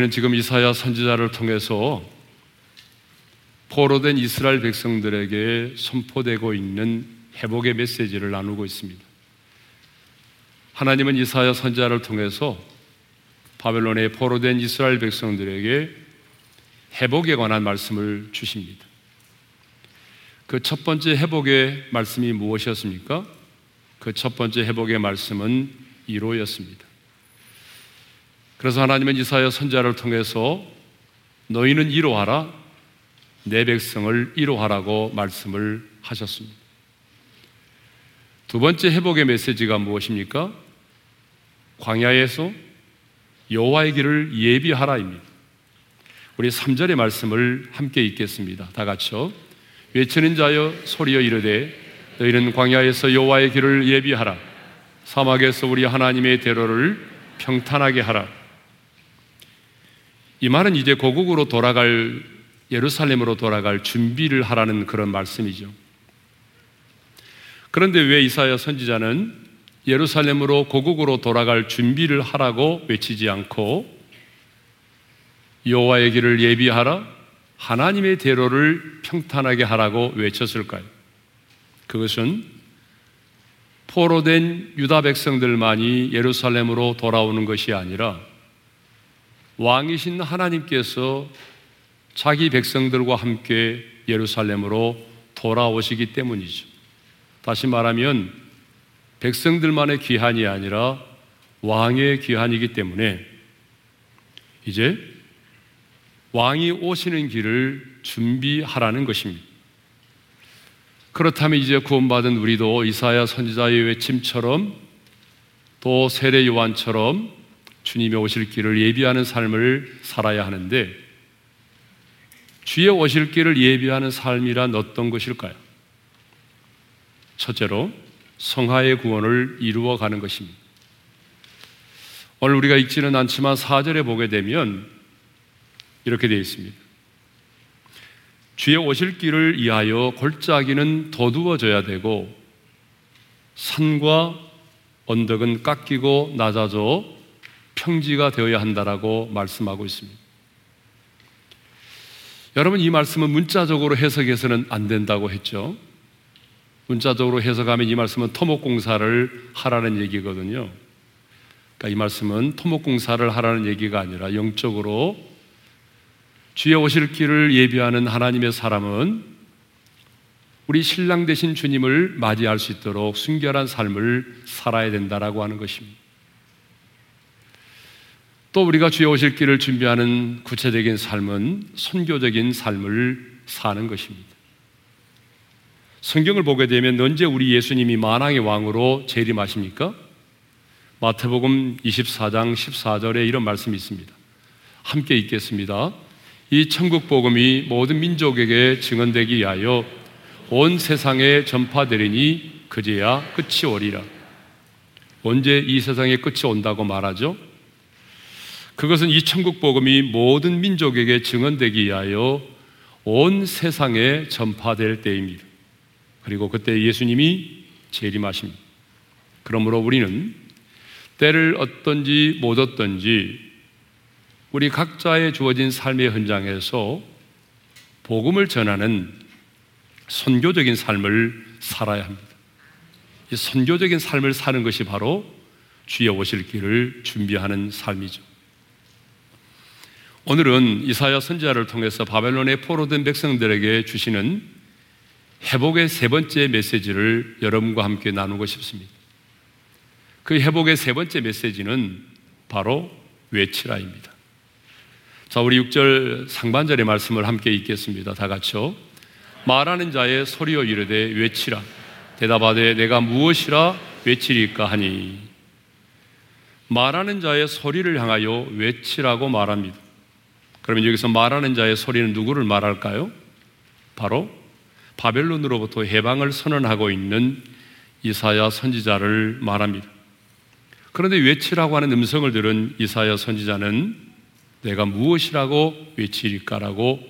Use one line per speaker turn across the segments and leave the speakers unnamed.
우리는 지금 이사야 선지자를 통해서 포로된 이스라엘 백성들에게 선포되고 있는 회복의 메시지를 나누고 있습니다. 하나님은 이사야 선지자를 통해서 바벨론에 포로된 이스라엘 백성들에게 회복에 관한 말씀을 주십니다. 그 첫 번째 회복의 말씀이 무엇이었습니까? 그 첫 번째 회복의 말씀은 이로였습니다. 그래서 하나님은 이사야 선자를 통해서 너희는 이로하라 내 백성을 이로하라고 말씀을 하셨습니다. 두 번째 회복의 메시지가 무엇입니까? 광야에서 여호와의 길을 예비하라입니다. 우리 3절의 말씀을 함께 읽겠습니다. 다 같이요. 외치는 자여 소리여 이르되 너희는 광야에서 여호와의 길을 예비하라. 사막에서 우리 하나님의 대로를 평탄하게 하라. 이 말은 이제 고국으로 돌아갈 예루살렘으로 돌아갈 준비를 하라는 그런 말씀이죠. 그런데 왜 이사야 선지자는 예루살렘으로 고국으로 돌아갈 준비를 하라고 외치지 않고 여호와의 길을 예비하라 하나님의 대로를 평탄하게 하라고 외쳤을까요? 그것은 포로된 유다 백성들만이 예루살렘으로 돌아오는 것이 아니라 왕이신 하나님께서 자기 백성들과 함께 예루살렘으로 돌아오시기 때문이죠. 다시 말하면 백성들만의 귀한이 아니라 왕의 귀한이기 때문에 이제 왕이 오시는 길을 준비하라는 것입니다. 그렇다면 이제 구원받은 우리도 이사야 선지자의 외침처럼 또 세례 요한처럼 주님의 오실 길을 예비하는 삶을 살아야 하는데 주의 오실 길을 예비하는 삶이란 어떤 것일까요? 첫째로 성하의 구원을 이루어 가는 것입니다. 오늘 우리가 읽지는 않지만 4절에 보게 되면 이렇게 되어 있습니다. 주의 오실 길을 위하여 골짜기는 더두어져야 되고 산과 언덕은 깎이고 낮아져 평지가 되어야 한다라고 말씀하고 있습니다. 여러분 이 말씀은 문자적으로 해석해서는 안 된다고 했죠. 문자적으로 해석하면 이 말씀은 토목공사를 하라는 얘기거든요. 그러니까 이 말씀은 토목공사를 하라는 얘기가 아니라 영적으로 주의 오실 길을 예비하는 하나님의 사람은 우리 신랑 되신 주님을 맞이할 수 있도록 순결한 삶을 살아야 된다라고 하는 것입니다. 또 우리가 주의 오실 길을 준비하는 구체적인 삶은 선교적인 삶을 사는 것입니다. 성경을 보게 되면 언제 우리 예수님이 만왕의 왕으로 재림하십니까? 마태복음 24장 14절에 이런 말씀이 있습니다. 함께 읽겠습니다. 이 천국 복음이 모든 민족에게 증언되기 위하여 온 세상에 전파되리니 그제야 끝이 오리라. 언제 이 세상에 끝이 온다고 말하죠? 그것은 이 천국 복음이 모든 민족에게 증언되기 위하여 온 세상에 전파될 때입니다. 그리고 그때 예수님이 재림하십니다. 그러므로 우리는 때를 얻든지 못 얻든지 우리 각자의 주어진 삶의 현장에서 복음을 전하는 선교적인 삶을 살아야 합니다. 이 선교적인 삶을 사는 것이 바로 주의 오실 길을 준비하는 삶이죠. 오늘은 이사야 선지자를 통해서 바벨론에 포로된 백성들에게 주시는 회복의 세 번째 메시지를 여러분과 함께 나누고 싶습니다. 그 회복의 세 번째 메시지는 바로 외치라입니다. 자, 우리 6절 상반절의 말씀을 함께 읽겠습니다. 다 같이요. 말하는 자의 소리여 이르되 외치라. 대답하되 내가 무엇이라 외치리까 하니. 말하는 자의 소리를 향하여 외치라고 말합니다. 그러면 여기서 말하는 자의 소리는 누구를 말할까요? 바로 바벨론으로부터 해방을 선언하고 있는 이사야 선지자를 말합니다. 그런데 외치라고 하는 음성을 들은 이사야 선지자는 내가 무엇이라고 외치릴까라고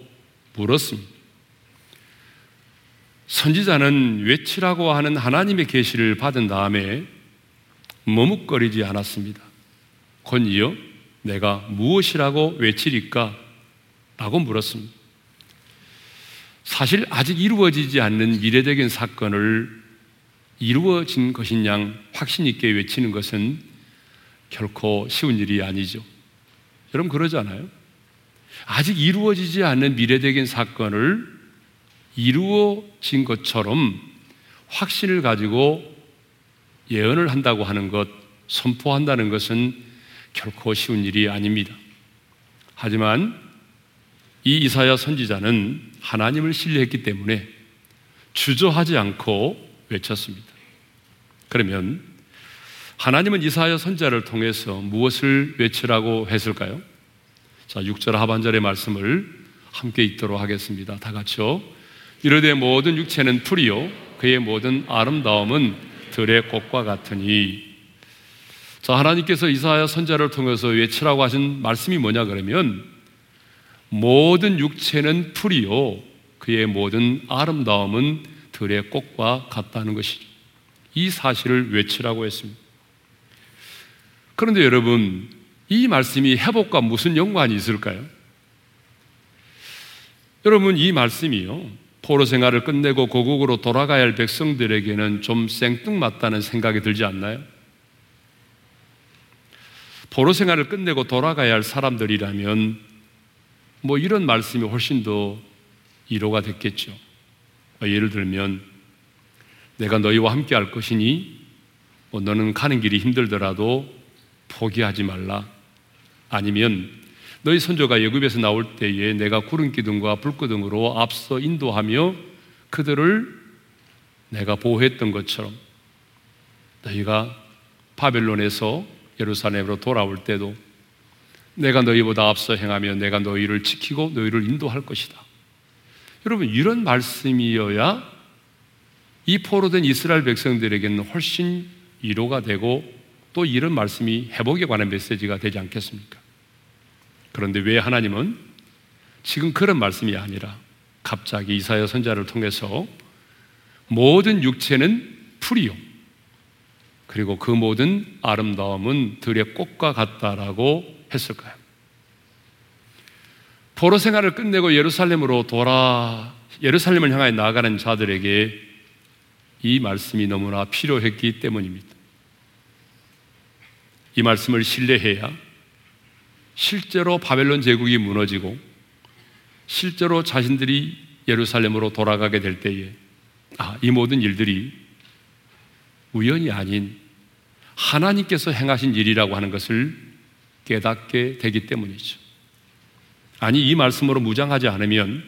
물었습니다. 선지자는 외치라고 하는 하나님의 계시를 받은 다음에 머뭇거리지 않았습니다. 곧이어 내가 무엇이라고 외치리까? 라고 물었습니다. 사실 아직 이루어지지 않는 미래적인 사건을 이루어진 것인 양 확신 있게 외치는 것은 결코 쉬운 일이 아니죠. 여러분 그러잖아요. 아직 이루어지지 않는 미래적인 사건을 이루어진 것처럼 확신을 가지고 예언을 한다고 하는 것, 선포한다는 것은 결코 쉬운 일이 아닙니다. 하지만 이 이사야 선지자는 하나님을 신뢰했기 때문에 주저하지 않고 외쳤습니다. 그러면 하나님은 이사야 선자를 통해서 무엇을 외치라고 했을까요? 자, 6절 하반절의 말씀을 함께 읽도록 하겠습니다. 다 같이요. 이르되 모든 육체는 풀이요 그의 모든 아름다움은 들의 꽃과 같으니 자, 하나님께서 이사야 선자를 통해서 외치라고 하신 말씀이 뭐냐 그러면 모든 육체는 풀이요 그의 모든 아름다움은 들의 꽃과 같다는 것이죠. 이 사실을 외치라고 했습니다. 그런데 여러분, 이 말씀이 회복과 무슨 연관이 있을까요? 여러분, 이 말씀이요. 포로 생활을 끝내고 고국으로 돌아가야 할 백성들에게는 좀 생뚱맞다는 생각이 들지 않나요? 포로 생활을 끝내고 돌아가야 할 사람들이라면 뭐 이런 말씀이 훨씬 더 이로가 됐겠죠. 예를 들면 내가 너희와 함께 할 것이니 뭐 너는 가는 길이 힘들더라도 포기하지 말라. 아니면 너희 선조가 애굽에서 나올 때에 내가 구름 기둥과 불 기둥으로 앞서 인도하며 그들을 내가 보호했던 것처럼 너희가 바벨론에서 예루살렘으로 돌아올 때도 내가 너희보다 앞서 행하며 내가 너희를 지키고 너희를 인도할 것이다. 여러분 이런 말씀이어야 이 포로 된 이스라엘 백성들에게는 훨씬 위로가 되고 또 이런 말씀이 회복에 관한 메시지가 되지 않겠습니까? 그런데 왜 하나님은 지금 그런 말씀이 아니라 갑자기 이사야 선자를 통해서 모든 육체는 풀이요. 그리고 그 모든 아름다움은 들의 꽃과 같다라고 했을까요? 포로 생활을 끝내고 예루살렘으로 돌아 예루살렘을 향하여 나아가는 자들에게 이 말씀이 너무나 필요했기 때문입니다. 이 말씀을 신뢰해야 실제로 바벨론 제국이 무너지고 실제로 자신들이 예루살렘으로 돌아가게 될 때에 아, 이 모든 일들이 우연이 아닌 하나님께서 행하신 일이라고 하는 것을 깨닫게 되기 때문이죠. 아니, 이 말씀으로 무장하지 않으면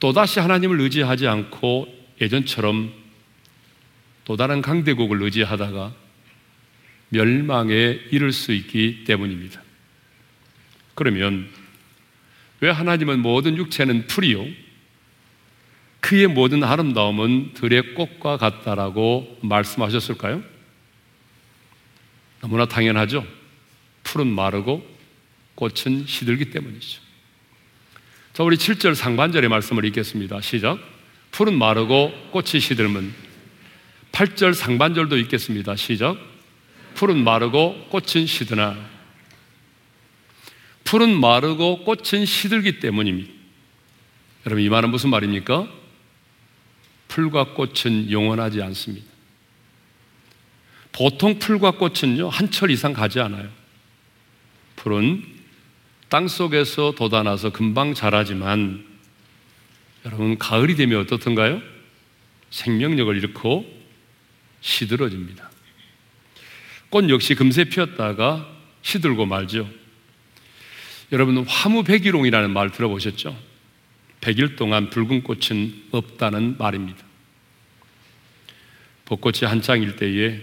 또다시 하나님을 의지하지 않고 예전처럼 또 다른 강대국을 의지하다가 멸망에 이를 수 있기 때문입니다. 그러면 왜 하나님은 모든 육체는 풀이요? 그의 모든 아름다움은 들의 꽃과 같다라고 말씀하셨을까요? 너무나 당연하죠. 풀은 마르고 꽃은 시들기 때문이죠. 자, 우리 7절 상반절의 말씀을 읽겠습니다. 시작. 풀은 마르고 꽃이 시들면 8절 상반절도 읽겠습니다. 시작. 풀은 마르고 꽃은 시드나. 풀은 마르고 꽃은 시들기 때문입니다. 여러분, 이 말은 무슨 말입니까? 풀과 꽃은 영원하지 않습니다. 보통 풀과 꽃은요, 한철 이상 가지 않아요. 풀은 땅 속에서 돋아나서 금방 자라지만, 여러분, 가을이 되면 어떻던가요? 생명력을 잃고 시들어집니다. 꽃 역시 금세 피었다가 시들고 말죠. 여러분, 화무백일홍이라는 말 들어보셨죠? 100일 동안 붉은 꽃은 없다는 말입니다. 벚꽃이 한창일 때에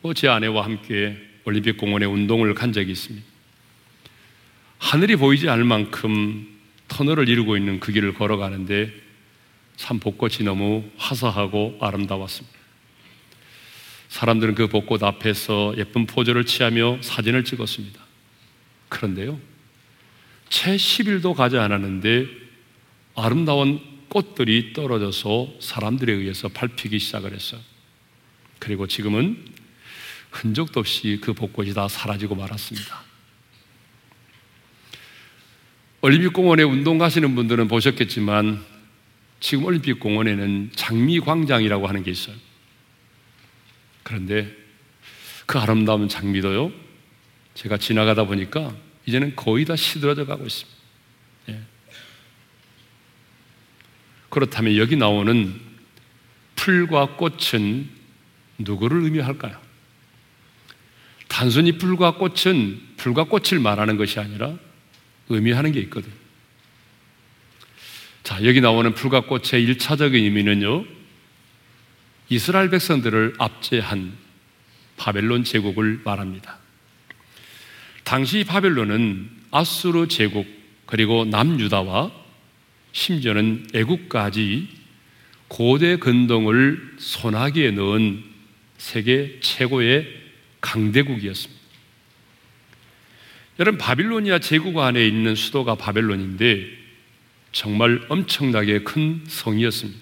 뭐제 아내와 함께 올림픽 공원에 운동을 간 적이 있습니다. 하늘이 보이지 않을 만큼 터널을 이루고 있는 그 길을 걸어가는데 참 벚꽃이 너무 화사하고 아름다웠습니다. 사람들은 그 벚꽃 앞에서 예쁜 포즈를 취하며 사진을 찍었습니다. 그런데요, 채 10일도 가지 않았는데 아름다운 꽃들이 떨어져서 사람들에 의해서 밟히기 시작을 했어요. 그리고 지금은 흔적도 없이 그 벚꽃이 다 사라지고 말았습니다. 올림픽 공원에 운동 가시는 분들은 보셨겠지만 지금 올림픽 공원에는 장미 광장이라고 하는 게 있어요. 그런데 그 아름다운 장미도요, 제가 지나가다 보니까 이제는 거의 다 시들어져 가고 있습니다. 그렇다면 여기 나오는 풀과 꽃은 누구를 의미할까요? 단순히 풀과 꽃은 풀과 꽃을 말하는 것이 아니라 의미하는 게 있거든요. 자, 여기 나오는 풀과 꽃의 일차적인 의미는요, 이스라엘 백성들을 압제한 바벨론 제국을 말합니다. 당시 바벨론은 아수르 제국 그리고 남유다와 심지어는 애국까지 고대 근동을 소나기에 넣은 세계 최고의 강대국이었습니다. 여러분 바빌로니아 제국 안에 있는 수도가 바벨론인데 정말 엄청나게 큰 성이었습니다.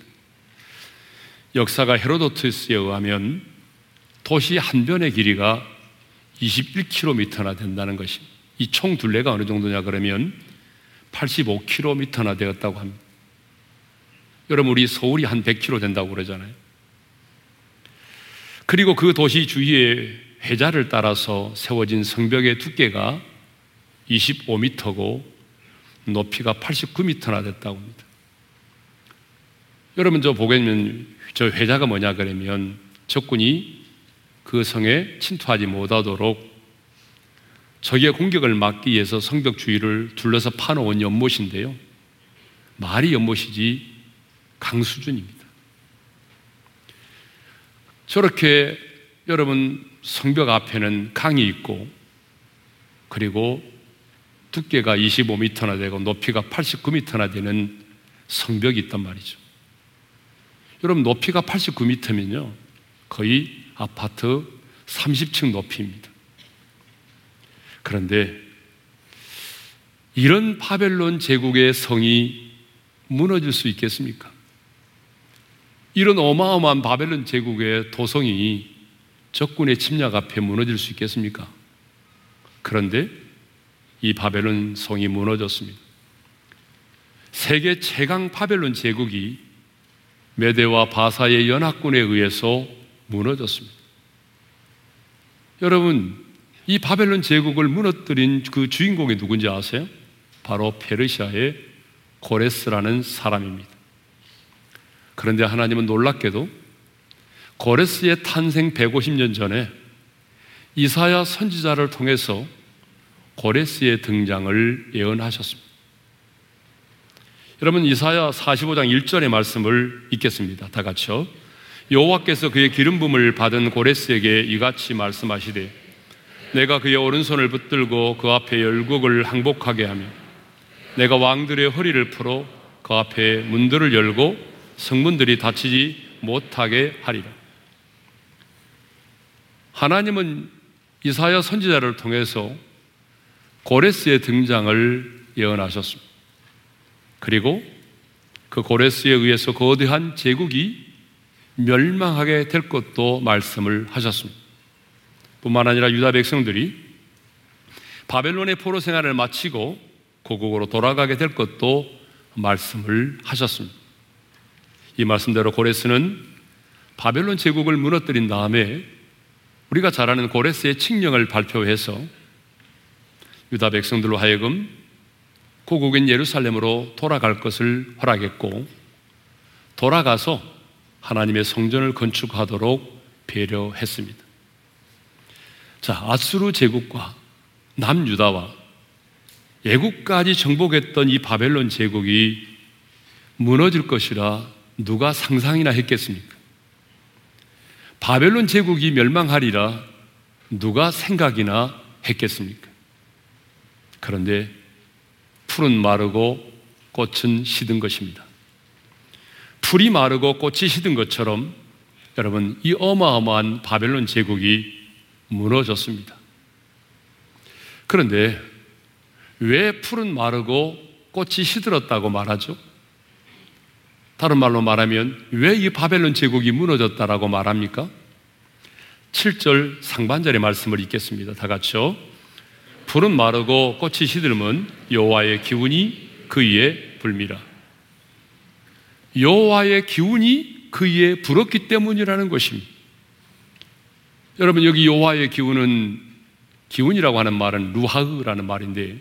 역사가 헤로도트스에 의하면 도시 한 변의 길이가 21km나 된다는 것입니다. 이 총 둘레가 어느 정도냐 그러면 85km나 되었다고 합니다. 여러분 우리 서울이 한 100km 된다고 그러잖아요. 그리고 그 도시 주위에 회자를 따라서 세워진 성벽의 두께가 25m고 높이가 89m나 됐다고 합니다. 여러분 저 보겠면 저 회자가 뭐냐 그러면 적군이 그 성에 침투하지 못하도록 적의 공격을 막기 위해서 성벽 주위를 둘러서 파놓은 연못인데요. 말이 연못이지 강수준입니다. 저렇게 여러분 성벽 앞에는 강이 있고 그리고 두께가 25m나 되고 높이가 89m나 되는 성벽이 있단 말이죠. 여러분 높이가 89m면요. 거의 아파트 30층 높이입니다. 그런데 이런 바벨론 제국의 성이 무너질 수 있겠습니까? 이런 어마어마한 바벨론 제국의 도성이 적군의 침략 앞에 무너질 수 있겠습니까? 그런데 이 바벨론 성이 무너졌습니다. 세계 최강 바벨론 제국이 메대와 바사의 연합군에 의해서 무너졌습니다. 여러분, 이 바벨론 제국을 무너뜨린 그 주인공이 누군지 아세요? 바로 페르시아의 고레스라는 사람입니다. 그런데 하나님은 놀랍게도 고레스의 탄생 150년 전에 이사야 선지자를 통해서 고레스의 등장을 예언하셨습니다. 여러분 이사야 45장 1절의 말씀을 읽겠습니다. 다 같이요. 여호와께서 그의 기름 부음을 받은 고레스에게 이같이 말씀하시되 내가 그의 오른손을 붙들고 그 앞에 열국을 항복하게 하며 내가 왕들의 허리를 풀어 그 앞에 문들을 열고 성문들이 닫히지 못하게 하리라. 하나님은 이사야 선지자를 통해서 고레스의 등장을 예언하셨습니다. 그리고 그 고레스에 의해서 거대한 제국이 멸망하게 될 것도 말씀을 하셨습니다. 뿐만 아니라 유다 백성들이 바벨론의 포로 생활을 마치고 고국으로 돌아가게 될 것도 말씀을 하셨습니다. 이 말씀대로 고레스는 바벨론 제국을 무너뜨린 다음에 우리가 잘 아는 고레스의 칙령을 발표해서 유다 백성들로 하여금 고국인 예루살렘으로 돌아갈 것을 허락했고 돌아가서 하나님의 성전을 건축하도록 배려했습니다. 자, 아수르 제국과 남유다와 애국까지 정복했던 이 바벨론 제국이 무너질 것이라 누가 상상이나 했겠습니까? 바벨론 제국이 멸망하리라 누가 생각이나 했겠습니까? 그런데 풀은 마르고 꽃은 시든 것입니다. 풀이 마르고 꽃이 시든 것처럼 여러분 이 어마어마한 바벨론 제국이 무너졌습니다. 그런데 왜 풀은 마르고 꽃이 시들었다고 말하죠? 다른 말로 말하면 왜 이 바벨론 제국이 무너졌다라고 말합니까? 7절 상반절의 말씀을 읽겠습니다. 다 같이요. 풀은 마르고 꽃이 시들면 여호와의 기운이 그 위에 불미라. 여호와의 기운이 그 위에 불었기 때문이라는 것입니다. 여러분 여기 여호와의 기운은 기운이라고 하는 말은 루하흐라는 말인데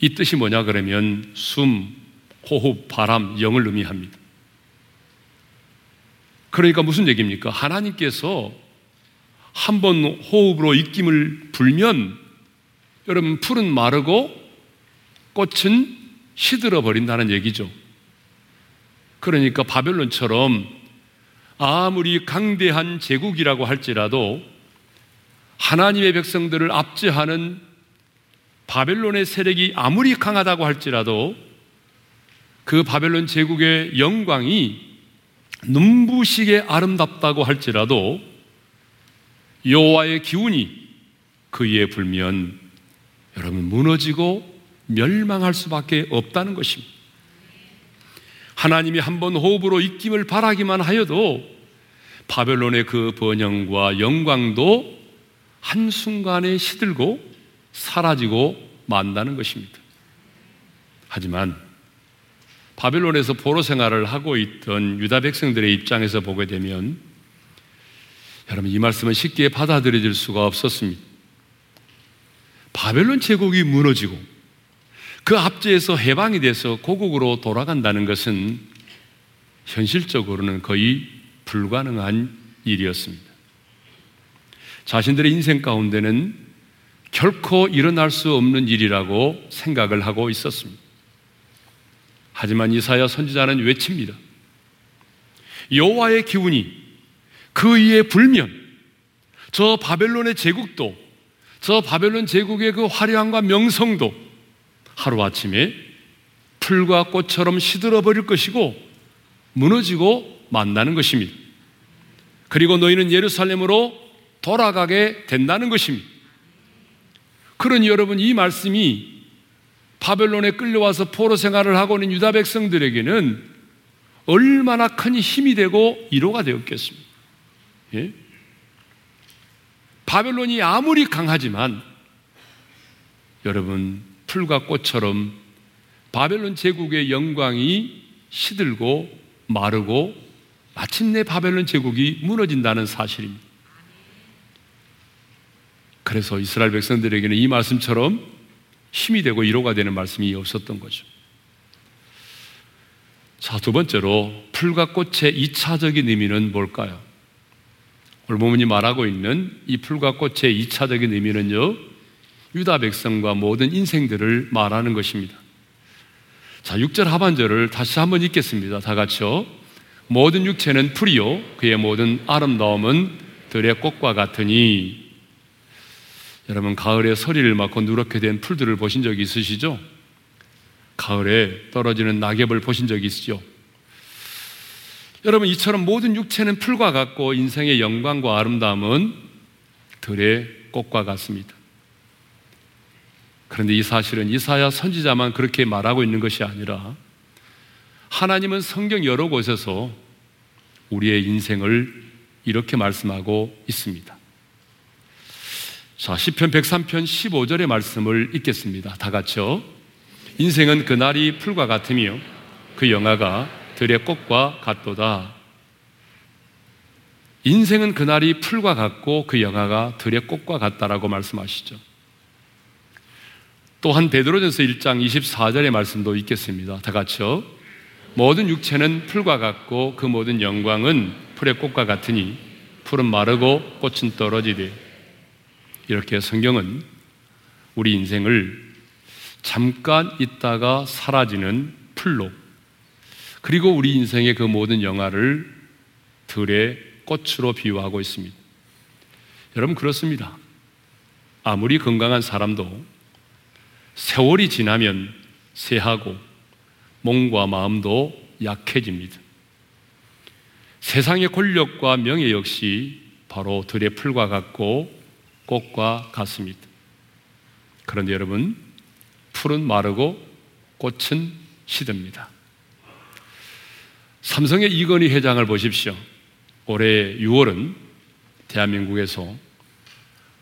이 뜻이 뭐냐 그러면 숨, 호흡, 바람, 영을 의미합니다. 그러니까 무슨 얘기입니까? 하나님께서 한 번 호흡으로 입김을 불면 여러분 풀은 마르고 꽃은 시들어 버린다는 얘기죠. 그러니까 바벨론처럼 아무리 강대한 제국이라고 할지라도 하나님의 백성들을 압제하는 바벨론의 세력이 아무리 강하다고 할지라도 그 바벨론 제국의 영광이 눈부시게 아름답다고 할지라도 여호와의 기운이 그 위에 불면 여러분 무너지고 멸망할 수밖에 없다는 것입니다. 하나님이 한 번 호흡으로 입김을 바라기만 하여도 바벨론의 그 번영과 영광도 한순간에 시들고 사라지고 만다는 것입니다. 하지만 바벨론에서 포로 생활을 하고 있던 유다 백성들의 입장에서 보게 되면 여러분 이 말씀은 쉽게 받아들여질 수가 없었습니다. 바벨론 제국이 무너지고 그 압제에서 해방이 돼서 고국으로 돌아간다는 것은 현실적으로는 거의 불가능한 일이었습니다. 자신들의 인생 가운데는 결코 일어날 수 없는 일이라고 생각을 하고 있었습니다. 하지만 이사야 선지자는 외칩니다. 여호와의 기운이 그 위에 불면 저 바벨론의 제국도 저 바벨론 제국의 그 화려함과 명성도 하루아침에 풀과 꽃처럼 시들어 버릴 것이고 무너지고 만나는 것입니다. 그리고 너희는 예루살렘으로 돌아가게 된다는 것입니다. 그러니 여러분 이 말씀이 바벨론에 끌려와서 포로 생활을 하고 있는 유다 백성들에게는 얼마나 큰 힘이 되고 위로가 되었겠습니까? 예? 바벨론이 아무리 강하지만 여러분 풀과 꽃처럼 바벨론 제국의 영광이 시들고 마르고 마침내 바벨론 제국이 무너진다는 사실입니다. 그래서 이스라엘 백성들에게는 이 말씀처럼 힘이 되고 위로가 되는 말씀이 없었던 거죠. 자, 두 번째로 풀과 꽃의 2차적인 의미는 뭘까요? 오늘 본문이 말하고 있는 이 풀과 꽃의 2차적인 의미는요, 유다 백성과 모든 인생들을 말하는 것입니다. 자, 6절 하반절을 다시 한번 읽겠습니다. 다 같이요. 모든 육체는 풀이요, 그의 모든 아름다움은 들의 꽃과 같으니. 여러분, 가을에 서리를 맞고 누렇게 된 풀들을 보신 적이 있으시죠? 가을에 떨어지는 낙엽을 보신 적이 있으죠? 여러분, 이처럼 모든 육체는 풀과 같고 인생의 영광과 아름다움은 들의 꽃과 같습니다. 그런데 이 사실은 이사야 선지자만 그렇게 말하고 있는 것이 아니라 하나님은 성경 여러 곳에서 우리의 인생을 이렇게 말씀하고 있습니다. 자, 10편 103편 15절의 말씀을 읽겠습니다. 다 같이요. 인생은 그날이 풀과 같으며 그 영화가 들의 꽃과 같도다. 인생은 그날이 풀과 같고 그 영화가 들의 꽃과 같다라고 말씀하시죠. 또한 베드로전서 1장 24절의 말씀도 읽겠습니다. 다 같이요. 모든 육체는 풀과 같고 그 모든 영광은 풀의 꽃과 같으니 풀은 마르고 꽃은 떨어지되 이렇게 성경은 우리 인생을 잠깐 있다가 사라지는 풀로 그리고 우리 인생의 그 모든 영화를 들의 꽃으로 비유하고 있습니다. 여러분 그렇습니다. 아무리 건강한 사람도 세월이 지나면 쇠하고 몸과 마음도 약해집니다. 세상의 권력과 명예 역시 바로 들의 풀과 같고 꽃과 같습니다. 그런데 여러분, 풀은 마르고 꽃은 시듭니다. 삼성의 이건희 회장을 보십시오. 올해 6월은 대한민국에서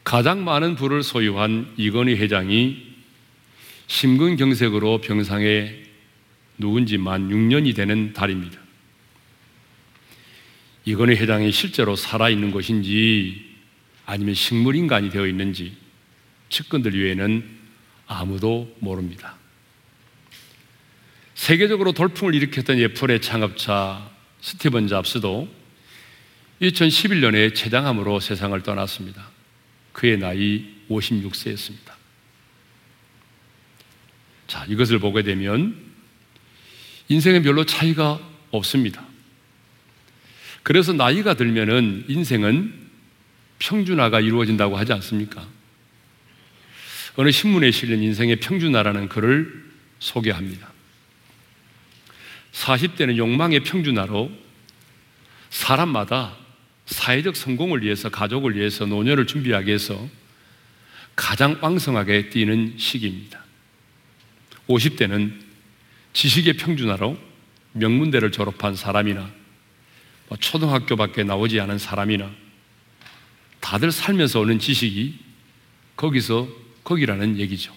가장 많은 부를 소유한 이건희 회장이 심근경색으로 병상에 누운 지만 6년이 되는 달입니다. 이건희 회장이 실제로 살아있는 것인지 아니면 식물인간이 되어 있는지 측근들 외에는 아무도 모릅니다. 세계적으로 돌풍을 일으켰던 애플의 창업자 스티븐 잡스도 2011년에 췌장암으로 세상을 떠났습니다. 그의 나이 56세였습니다. 자, 이것을 보게 되면 인생은 별로 차이가 없습니다. 그래서 나이가 들면은 인생은 평준화가 이루어진다고 하지 않습니까? 어느 신문에 실린 인생의 평준화라는 글을 소개합니다. 40대는 욕망의 평준화로 사람마다 사회적 성공을 위해서 가족을 위해서 노년을 준비하기 위해서 가장 왕성하게 뛰는 시기입니다. 50대는 지식의 평준화로 명문대를 졸업한 사람이나 뭐 초등학교 밖에 나오지 않은 사람이나 다들 살면서 오는 지식이 거기서 거기라는 얘기죠.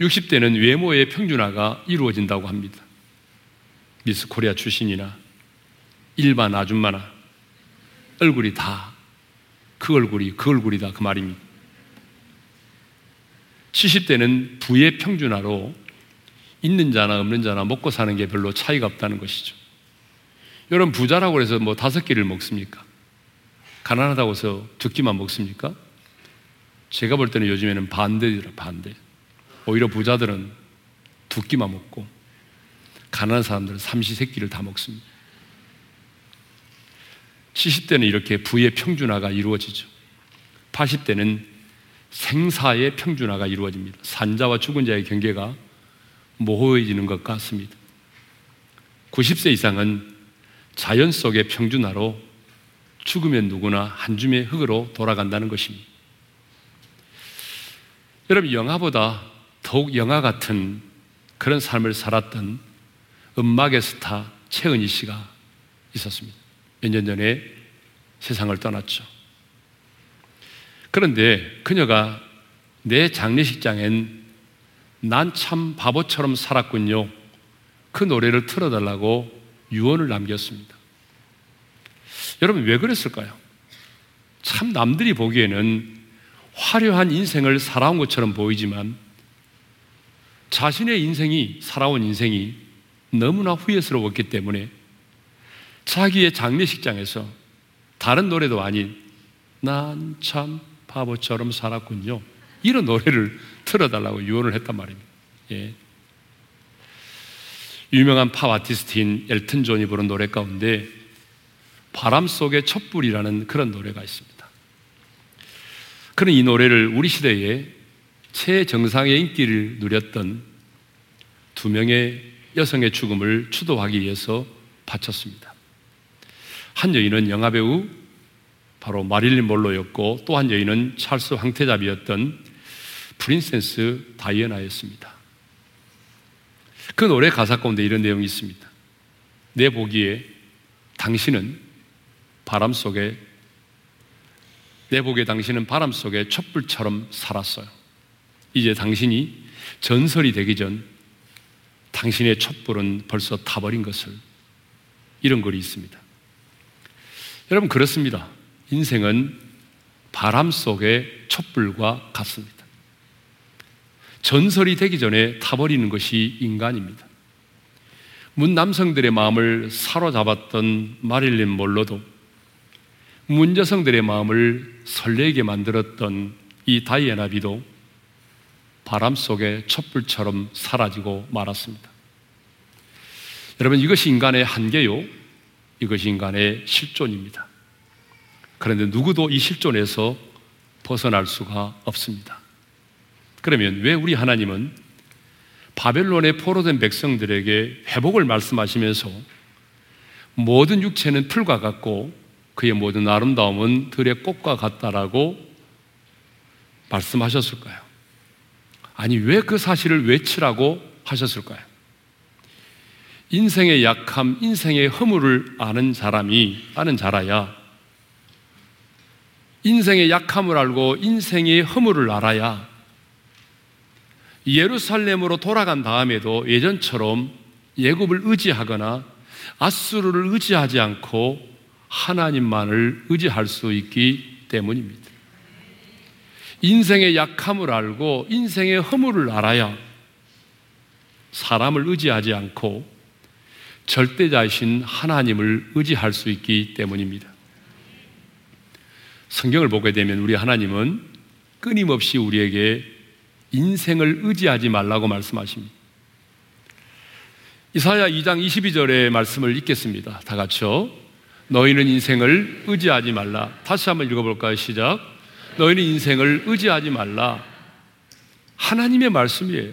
60대는 외모의 평준화가 이루어진다고 합니다. 미스 코리아 출신이나 일반 아줌마나 얼굴이 다 그 얼굴이 그 얼굴이다 그 말입니다. 70대는 부의 평준화로 있는 자나 없는 자나 먹고 사는 게 별로 차이가 없다는 것이죠. 여러분 부자라고 해서 뭐 다섯 끼를 먹습니까? 가난하다고 해서 두 끼만 먹습니까? 제가 볼 때는 요즘에는 반대더라 반대. 오히려 부자들은 두 끼만 먹고 가난한 사람들은 삼시세끼를 다 먹습니다. 70대는 이렇게 부의 평준화가 이루어지죠. 80대는 생사의 평준화가 이루어집니다. 산자와 죽은 자의 경계가 모호해지는 것 같습니다. 90세 이상은 자연 속의 평준화로 죽으면 누구나 한 줌의 흙으로 돌아간다는 것입니다. 여러분, 영화보다 더욱 영화 같은 그런 삶을 살았던 음악의 스타 최은희 씨가 있었습니다. 몇 년 전에 세상을 떠났죠. 그런데 그녀가 내 장례식장엔 난 참 바보처럼 살았군요. 그 노래를 틀어달라고 유언을 남겼습니다. 여러분, 왜 그랬을까요? 참 남들이 보기에는 화려한 인생을 살아온 것처럼 보이지만 자신의 인생이, 살아온 인생이 너무나 후회스러웠기 때문에 자기의 장례식장에서 다른 노래도 아닌 난 참 바보처럼 살았군요. 이런 노래를 틀어달라고 유언을 했단 말입니다. 예. 유명한 팝 아티스트인 엘튼 존이 부른 노래 가운데 바람 속의 촛불이라는 그런 노래가 있습니다. 그런 이 노래를 우리 시대에 최정상의 인기를 누렸던 두 명의 여성의 죽음을 추도하기 위해서 바쳤습니다. 한 여인은 영화배우 바로 마릴린 몰로였고 또한 여인은 찰스 황태자비였던 프린세스 다이애나였습니다. 그 노래 가사 가운데 이런 내용이 있습니다. 내 보기에 당신은 바람 속에 내 보기에 당신은 바람 속에 촛불처럼 살았어요. 이제 당신이 전설이 되기 전 당신의 촛불은 벌써 타버린 것을 이런 글이 있습니다. 여러분 그렇습니다. 인생은 바람 속의 촛불과 같습니다. 전설이 되기 전에 타버리는 것이 인간입니다. 문 남성들의 마음을 사로잡았던 마릴린 몰로도 문 여성들의 마음을 설레게 만들었던 이 다이애나 비도 바람 속의 촛불처럼 사라지고 말았습니다. 여러분 이것이 인간의 한계요. 이것이 인간의 실존입니다. 그런데 누구도 이 실존에서 벗어날 수가 없습니다. 그러면 왜 우리 하나님은 바벨론에 포로된 백성들에게 회복을 말씀하시면서 모든 육체는 풀과 같고 그의 모든 아름다움은 들의 꽃과 같다라고 말씀하셨을까요? 아니, 왜 그 사실을 외치라고 하셨을까요? 인생의 약함, 인생의 허물을 아는 사람이, 아는 자라야 인생의 약함을 알고 인생의 허물을 알아야 예루살렘으로 돌아간 다음에도 예전처럼 예굽을 의지하거나 아수르를 의지하지 않고 하나님만을 의지할 수 있기 때문입니다. 인생의 약함을 알고 인생의 허물을 알아야 사람을 의지하지 않고 절대자이신 하나님을 의지할 수 있기 때문입니다. 성경을 보게 되면 우리 하나님은 끊임없이 우리에게 인생을 의지하지 말라고 말씀하십니다. 이사야 2장 22절의 말씀을 읽겠습니다. 다 같이요. 너희는 인생을 의지하지 말라. 다시 한번 읽어볼까요? 시작. 너희는 인생을 의지하지 말라. 하나님의 말씀이에요.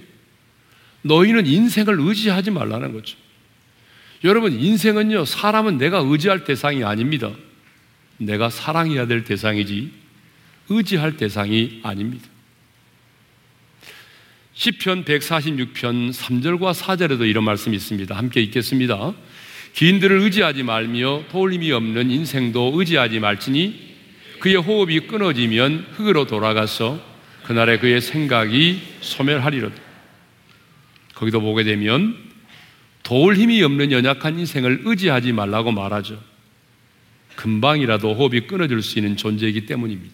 너희는 인생을 의지하지 말라는 거죠. 여러분, 인생은요, 사람은 내가 의지할 대상이 아닙니다. 내가 사랑해야 될 대상이지, 의지할 대상이 아닙니다. 10편 146편 3절과 4절에도 이런 말씀이 있습니다. 함께 읽겠습니다. 기인들을 의지하지 말며 도울림이 없는 인생도 의지하지 말지니 그의 호흡이 끊어지면 흙으로 돌아가서 그날에 그의 생각이 소멸하리로다. 거기도 보게 되면 도울 힘이 없는 연약한 인생을 의지하지 말라고 말하죠. 금방이라도 호흡이 끊어질 수 있는 존재이기 때문입니다.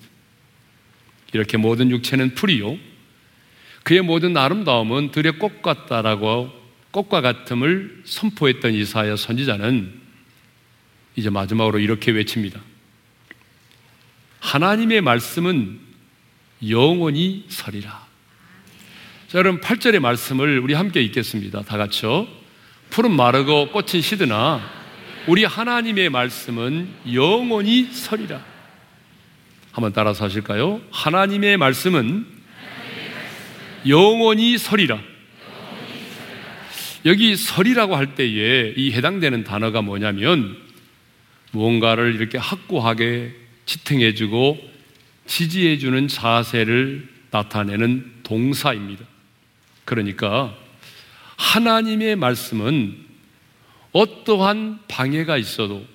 이렇게 모든 육체는 풀이요. 그의 모든 아름다움은 들의 꽃 같다라고 꽃과 같음을 선포했던 이사야 선지자는 이제 마지막으로 이렇게 외칩니다. 하나님의 말씀은 영원히 서리라. 자, 여러분 8절의 말씀을 우리 함께 읽겠습니다. 다 같이요. 푸른 마르고 꽃은 시드나 우리 하나님의 말씀은 영원히 서리라. 한번 따라서 하실까요? 하나님의 말씀은 영원히 서리라. 여기 설이라고 할 때에 이 해당되는 단어가 뭐냐면 무언가를 이렇게 확고하게 지탱해주고 지지해주는 자세를 나타내는 동사입니다. 그러니까 하나님의 말씀은 어떠한 방해가 있어도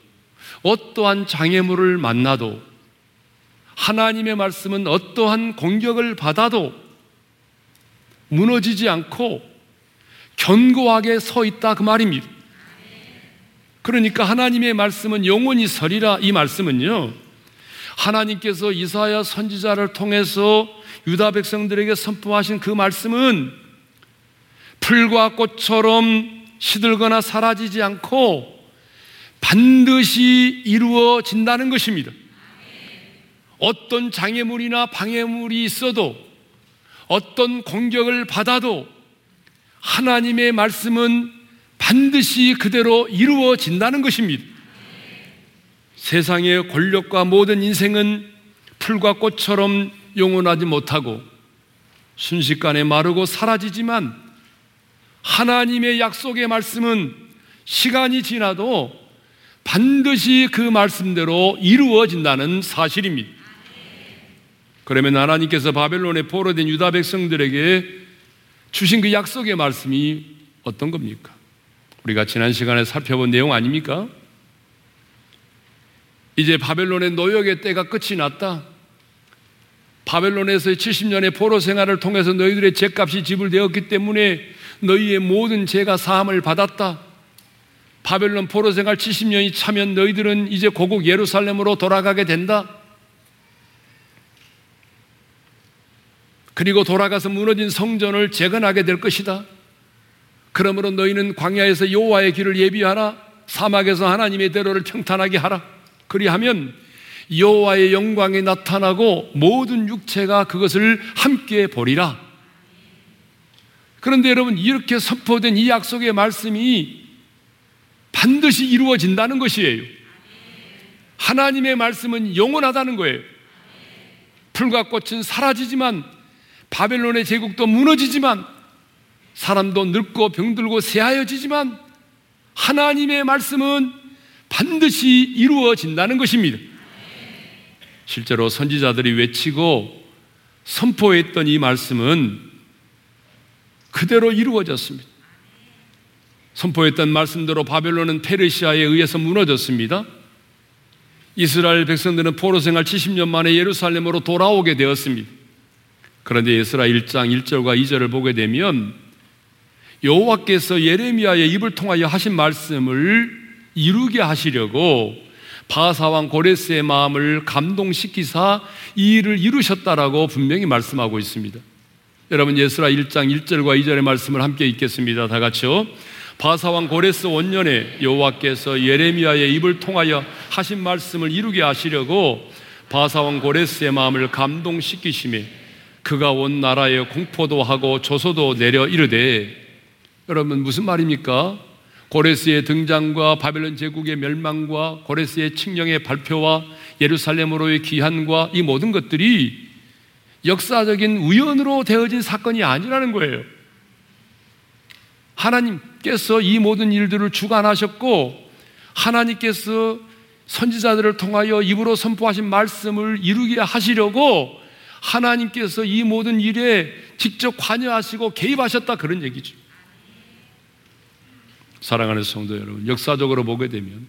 어떠한 장애물을 만나도 하나님의 말씀은 어떠한 공격을 받아도 무너지지 않고 견고하게 서 있다 그 말입니다. 그러니까 하나님의 말씀은 영원히 서리라 이 말씀은요. 하나님께서 이사야 선지자를 통해서 유다 백성들에게 선포하신 그 말씀은 풀과 꽃처럼 시들거나 사라지지 않고 반드시 이루어진다는 것입니다. 어떤 장애물이나 방해물이 있어도 어떤 공격을 받아도 하나님의 말씀은 반드시 그대로 이루어진다는 것입니다. 세상의 권력과 모든 인생은 풀과 꽃처럼 영원하지 못하고 순식간에 마르고 사라지지만 하나님의 약속의 말씀은 시간이 지나도 반드시 그 말씀대로 이루어진다는 사실입니다. 그러면 하나님께서 바벨론에 포로된 유다 백성들에게 주신 그 약속의 말씀이 어떤 겁니까? 우리가 지난 시간에 살펴본 내용 아닙니까? 이제 바벨론의 노역의 때가 끝이 났다. 바벨론에서의 70년의 포로 생활을 통해서 너희들의 죄값이 지불되었기 때문에 너희의 모든 죄가 사함을 받았다. 바벨론 포로 생활 70년이 차면 너희들은 이제 고국 예루살렘으로 돌아가게 된다. 그리고 돌아가서 무너진 성전을 재건하게 될 것이다. 그러므로 너희는 광야에서 여호와의 길을 예비하라. 사막에서 하나님의 대로를 평탄하게 하라. 그리하면 여호와의 영광이 나타나고 모든 육체가 그것을 함께 보리라. 그런데 여러분 이렇게 선포된 이 약속의 말씀이 반드시 이루어진다는 것이에요. 하나님의 말씀은 영원하다는 거예요. 풀과 꽃은 사라지지만 바벨론의 제국도 무너지지만 사람도 늙고 병들고 새하여지지만 하나님의 말씀은 반드시 이루어진다는 것입니다. 실제로 선지자들이 외치고 선포했던 이 말씀은 그대로 이루어졌습니다. 선포했던 말씀대로 바벨론은 페르시아에 의해서 무너졌습니다. 이스라엘 백성들은 포로 생활 70년 만에 예루살렘으로 돌아오게 되었습니다. 그런데 에스라 1장 1절과 2절을 보게 되면 여호와께서 예레미야의 입을 통하여 하신 말씀을 이루게 하시려고 바사왕 고레스의 마음을 감동시키사 이 일을 이루셨다라고 분명히 말씀하고 있습니다. 여러분 에스라 1장 1절과 2절의 말씀을 함께 읽겠습니다. 다 같이요. 바사왕 고레스 원년에 여호와께서 예레미야의 입을 통하여 하신 말씀을 이루게 하시려고 바사왕 고레스의 마음을 감동시키심에 그가 온 나라에 공포도 하고 조소도 내려 이르되 여러분 무슨 말입니까? 고레스의 등장과 바벨론 제국의 멸망과 고레스의 칙령의 발표와 예루살렘으로의 귀환과 이 모든 것들이 역사적인 우연으로 되어진 사건이 아니라는 거예요. 하나님께서 이 모든 일들을 주관하셨고 하나님께서 선지자들을 통하여 입으로 선포하신 말씀을 이루게 하시려고 하나님께서 이 모든 일에 직접 관여하시고 개입하셨다 그런 얘기죠. 사랑하는 성도 여러분, 역사적으로 보게 되면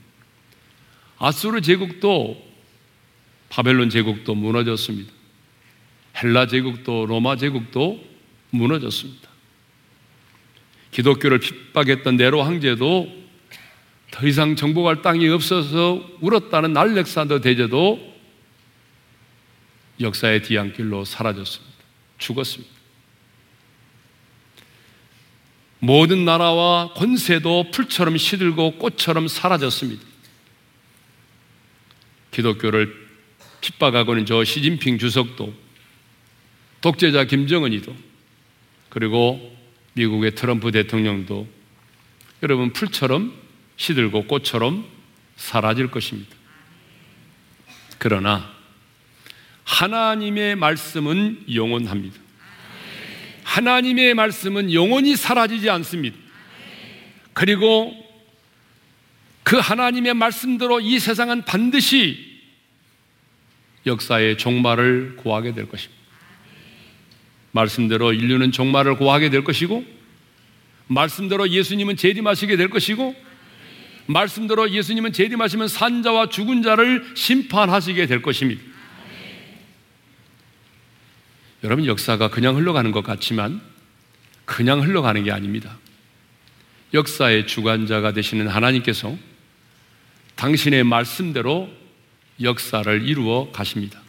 아수르 제국도 바벨론 제국도 무너졌습니다. 헬라 제국도 로마 제국도 무너졌습니다. 기독교를 핍박했던 네로 황제도 더 이상 정복할 땅이 없어서 울었다는 알렉산더 대제도 역사의 뒤안길로 사라졌습니다. 죽었습니다. 모든 나라와 권세도 풀처럼 시들고 꽃처럼 사라졌습니다. 기독교를 핍박하고 있는 저 시진핑 주석도 독재자 김정은이도 그리고 미국의 트럼프 대통령도 여러분 풀처럼 시들고 꽃처럼 사라질 것입니다. 그러나 하나님의 말씀은 영원합니다. 하나님의 말씀은 영원히 사라지지 않습니다. 그리고 그 하나님의 말씀대로 이 세상은 반드시 역사의 종말을 구하게 될 것입니다. 말씀대로 인류는 종말을 구하게 될 것이고, 말씀대로 예수님은 재림하시게 될 것이고, 말씀대로 예수님은 재림하시면 산자와 죽은 자를 심판하시게 될 것입니다. 여러분 역사가 그냥 흘러가는 것 같지만 그냥 흘러가는 게 아닙니다. 역사의 주관자가 되시는 하나님께서 당신의 말씀대로 역사를 이루어 가십니다.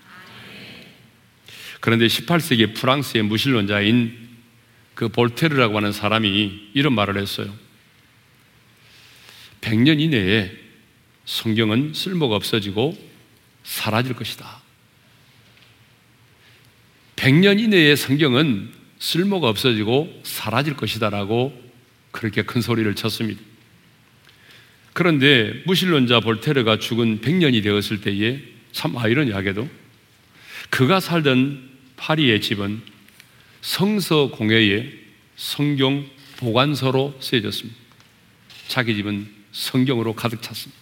그런데 18세기 프랑스의 무신론자인 그 볼테르라고 하는 사람이 이런 말을 했어요. 100년 이내에 성경은 쓸모가 없어지고 사라질 것이다. 100년 이내에 성경은 쓸모가 없어지고 사라질 것이다라고 그렇게 큰 소리를 쳤습니다. 그런데 무신론자 볼테르가 죽은 100년이 되었을 때에 참 아이러니하게도 그가 살던 파리의 집은 성서 공회의 성경 보관소로 쓰여졌습니다. 자기 집은 성경으로 가득 찼습니다.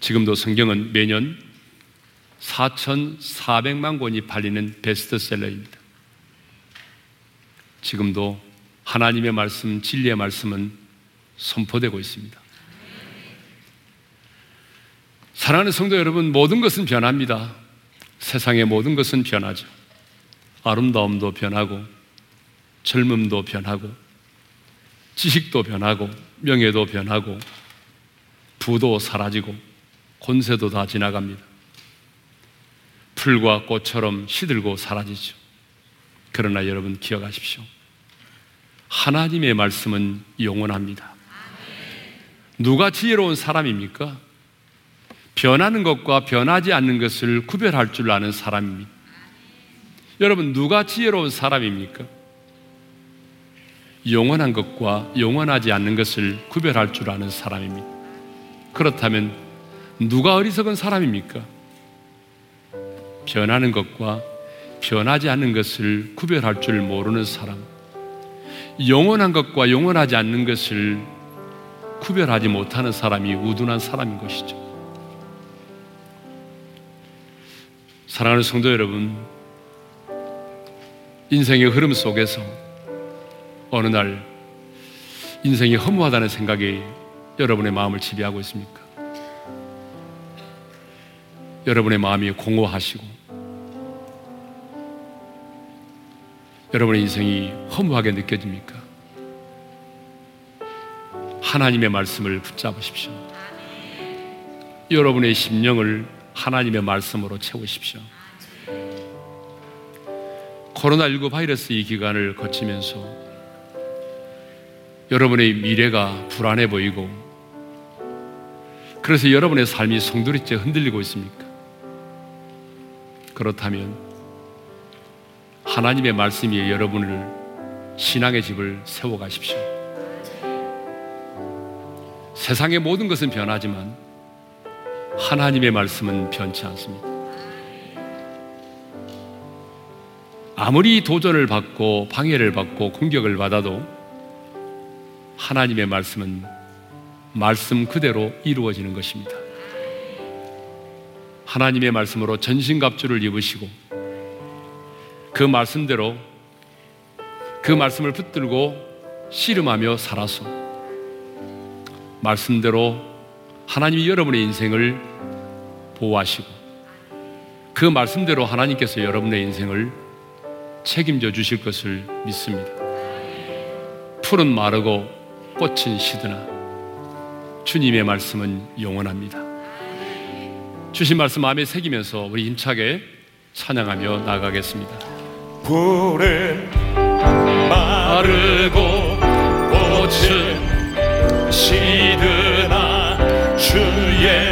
지금도 성경은 매년 4,400만 권이 팔리는 베스트셀러입니다. 지금도 하나님의 말씀, 진리의 말씀은 선포되고 있습니다. 사랑하는 성도 여러분, 모든 것은 변합니다. 세상의 모든 것은 변하죠. 아름다움도 변하고, 젊음도 변하고, 지식도 변하고, 명예도 변하고, 부도 사라지고, 권세도 다 지나갑니다. 풀과 꽃처럼 시들고 사라지죠. 그러나 여러분 기억하십시오. 하나님의 말씀은 영원합니다. 누가 지혜로운 사람입니까? 변하는 것과 변하지 않는 것을 구별할 줄 아는 사람입니다. 여러분, 누가 지혜로운 사람입니까? 영원한 것과 영원하지 않는 것을 구별할 줄 아는 사람입니다. 그렇다면 누가 어리석은 사람입니까? 변하는 것과 변하지 않는 것을 구별할 줄 모르는 사람. 영원한 것과 영원하지 않는 것을 구별하지 못하는 사람이 우둔한 사람인 것이죠. 사랑하는 성도 여러분, 인생의 흐름 속에서 어느 날 인생이 허무하다는 생각이 여러분의 마음을 지배하고 있습니까? 여러분의 마음이 공허하시고 여러분의 인생이 허무하게 느껴집니까? 하나님의 말씀을 붙잡으십시오. 여러분의 심령을 하나님의 말씀으로 채우십시오. 코로나19 바이러스 이 기간을 거치면서 여러분의 미래가 불안해 보이고 그래서 여러분의 삶이 송두리째 흔들리고 있습니까? 그렇다면 하나님의 말씀이 여러분을 신앙의 집을 세워 가십시오. 세상의 모든 것은 변하지만 하나님의 말씀은 변치 않습니다. 아무리 도전을 받고 방해를 받고 공격을 받아도 하나님의 말씀은 말씀 그대로 이루어지는 것입니다. 하나님의 말씀으로 전신갑주를 입으시고 그 말씀대로 그 말씀을 붙들고 씨름하며 살아서 말씀대로 하나님이 여러분의 인생을 보호하시고 그 말씀대로 하나님께서 여러분의 인생을 책임져 주실 것을 믿습니다. 풀은 마르고 꽃은 시드나 주님의 말씀은 영원합니다. 주신 말씀 마음에 새기면서 우리 힘차게 찬양하며 나가겠습니다.
풀은 마르고 꽃은 시드나 주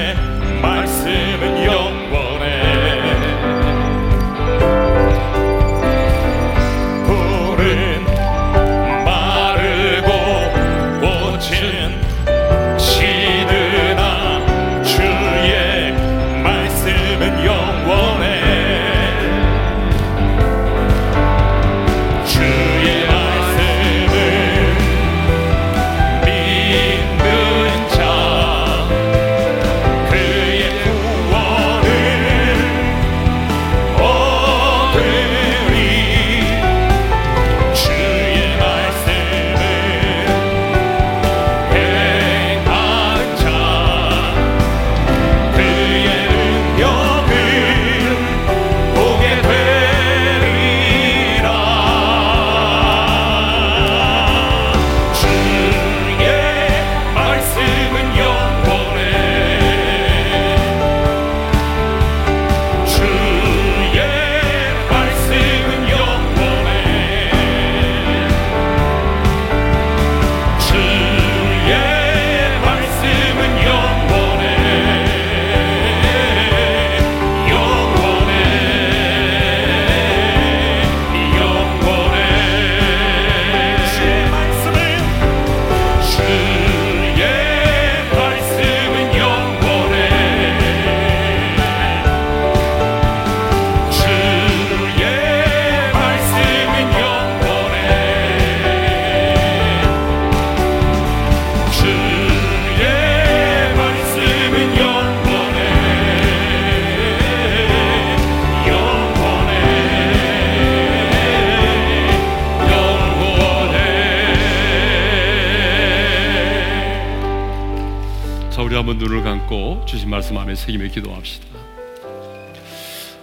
한번 눈을 감고 주신 말씀 안에 새김에 기도합시다.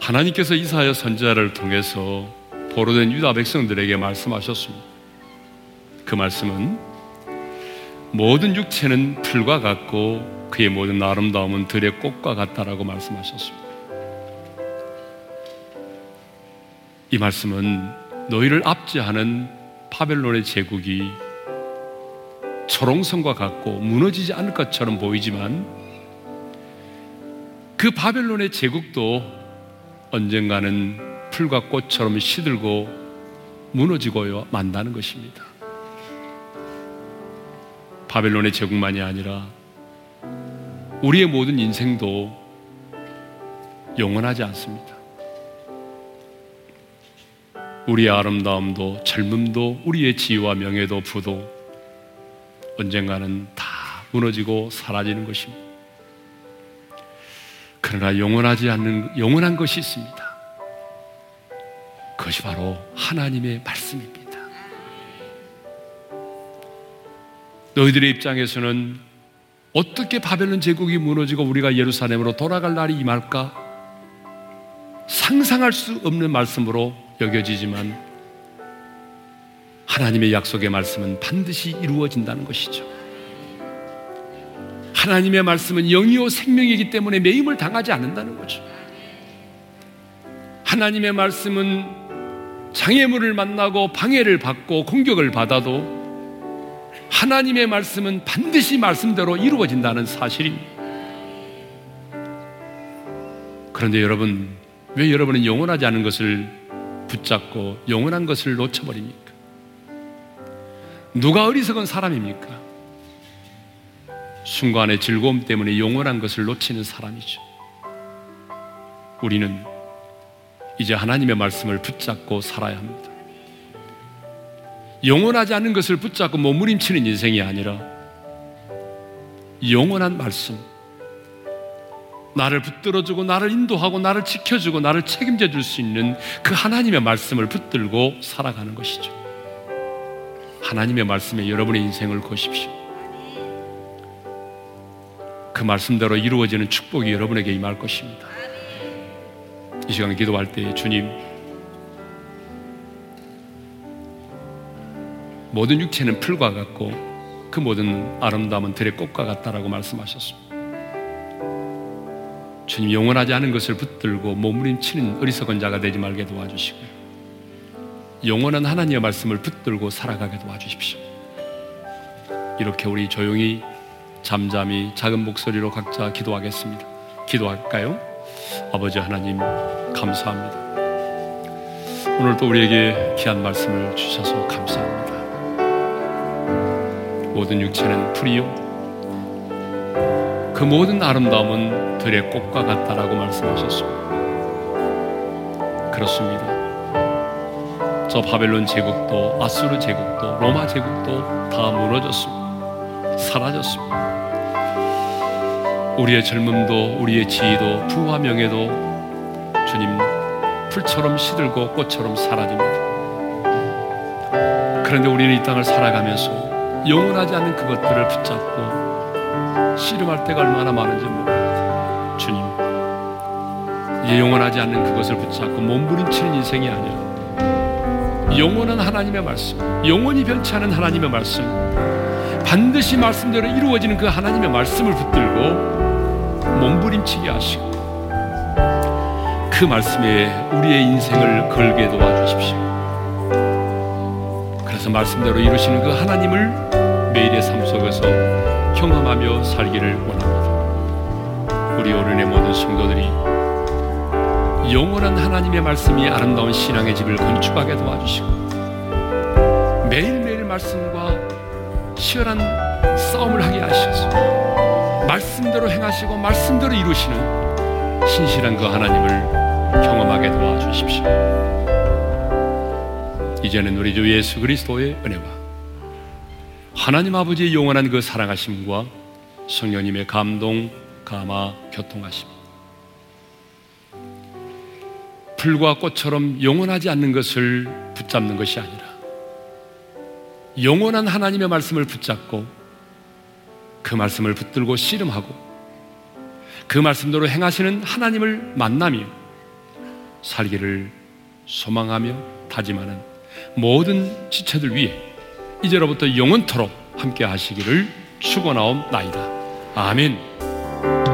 하나님께서 이사야 선지자를 통해서 보로된 유다 백성들에게 말씀하셨습니다. 그 말씀은 모든 육체는 풀과 같고 그의 모든 아름다움은 들의 꽃과 같다라고 말씀하셨습니다. 이 말씀은 너희를 압제하는 바벨론의 제국이 초롱성과 같고 무너지지 않을 것처럼 보이지만 그 바벨론의 제국도 언젠가는 풀과 꽃처럼 시들고 무너지고요 만다는 것입니다. 바벨론의 제국만이 아니라 우리의 모든 인생도 영원하지 않습니다. 우리의 아름다움도 젊음도 우리의 지위와 명예도 부도 언젠가는 다 무너지고 사라지는 것입니다. 그러나 영원하지 않는 영원한 것이 있습니다. 그것이 바로 하나님의 말씀입니다. 너희들의 입장에서는 어떻게 바벨론 제국이 무너지고 우리가 예루살렘으로 돌아갈 날이 임할까 상상할 수 없는 말씀으로 여겨지지만 하나님의 약속의 말씀은 반드시 이루어진다는 것이죠. 하나님의 말씀은 영이요 생명이기 때문에 매임을 당하지 않는다는 거죠. 하나님의 말씀은 장애물을 만나고 방해를 받고 공격을 받아도 하나님의 말씀은 반드시 말씀대로 이루어진다는 사실입니다. 그런데 여러분, 왜 여러분은 영원하지 않은 것을 붙잡고 영원한 것을 놓쳐버립니까? 누가 어리석은 사람입니까? 순간의 즐거움 때문에 영원한 것을 놓치는 사람이죠. 우리는 이제 하나님의 말씀을 붙잡고 살아야 합니다. 영원하지 않은 것을 붙잡고 몸부림치는 인생이 아니라 영원한 말씀, 나를 붙들어주고 나를 인도하고 나를 지켜주고 나를 책임져 줄 수 있는 그 하나님의 말씀을 붙들고 살아가는 것이죠. 하나님의 말씀에 여러분의 인생을 거십시오. 그 말씀대로 이루어지는 축복이 여러분에게 임할 것입니다. 이 시간 기도할 때 주님 모든 육체는 풀과 같고 그 모든 아름다움은 들의 꽃과 같다라고 말씀하셨습니다. 주님 영원하지 않은 것을 붙들고 몸부림치는 어리석은 자가 되지 말게 도와주시고요. 영원한 하나님의 말씀을 붙들고 살아가게 도와주십시오. 이렇게 우리 조용히 잠잠히 작은 목소리로 각자 기도하겠습니다. 기도할까요? 아버지 하나님 감사합니다. 오늘도 우리에게 귀한 말씀을 주셔서 감사합니다. 모든 육체는 풀이요. 그 모든 아름다움은 들의 꽃과 같다라고 말씀하셨습니다. 그렇습니다. 저 바벨론 제국도 아수르 제국도 로마 제국도 다 무너졌습니다. 사라졌습니다. 우리의 젊음도 우리의 지위도 부와 명예도 주님 풀처럼 시들고 꽃처럼 사라집니다. 그런데 우리는 이 땅을 살아가면서 영원하지 않는 그것들을 붙잡고 씨름할 때가 얼마나 많은지 모릅니다. 주님, 이제 영원하지 않는 그것을 붙잡고 몸부림치는 인생이 아니라 영원한 하나님의 말씀, 영원히 변치 않은 하나님의 말씀, 반드시 말씀대로 이루어지는 그 하나님의 말씀을 붙들고 몸부림치게 하시고 그 말씀에 우리의 인생을 걸게 도와주십시오. 그래서 말씀대로 이루시는 그 하나님을 매일의 삶 속에서 경험하며 살기를 원합니다. 우리 어른의 모든 성도들이 영원한 하나님의 말씀이 아름다운 신앙의 집을 건축하게 도와주시고 매일매일 말씀과 치열한 싸움을 하게 하셔서 말씀대로 행하시고 말씀대로 이루시는 신실한 그 하나님을 경험하게 도와주십시오. 이제는 우리 주 예수 그리스도의 은혜와 하나님 아버지의 영원한 그 사랑하심과 성령님의 감동, 감화, 교통하심 풀과 꽃처럼 영원하지 않는 것을 붙잡는 것이 아니라 영원한 하나님의 말씀을 붙잡고 그 말씀을 붙들고 씨름하고 그 말씀대로 행하시는 하나님을 만나며 살기를 소망하며 다짐하는 모든 지체들 위해 이제로부터 영원토록 함께 하시기를 축원하옵나이다. 아멘.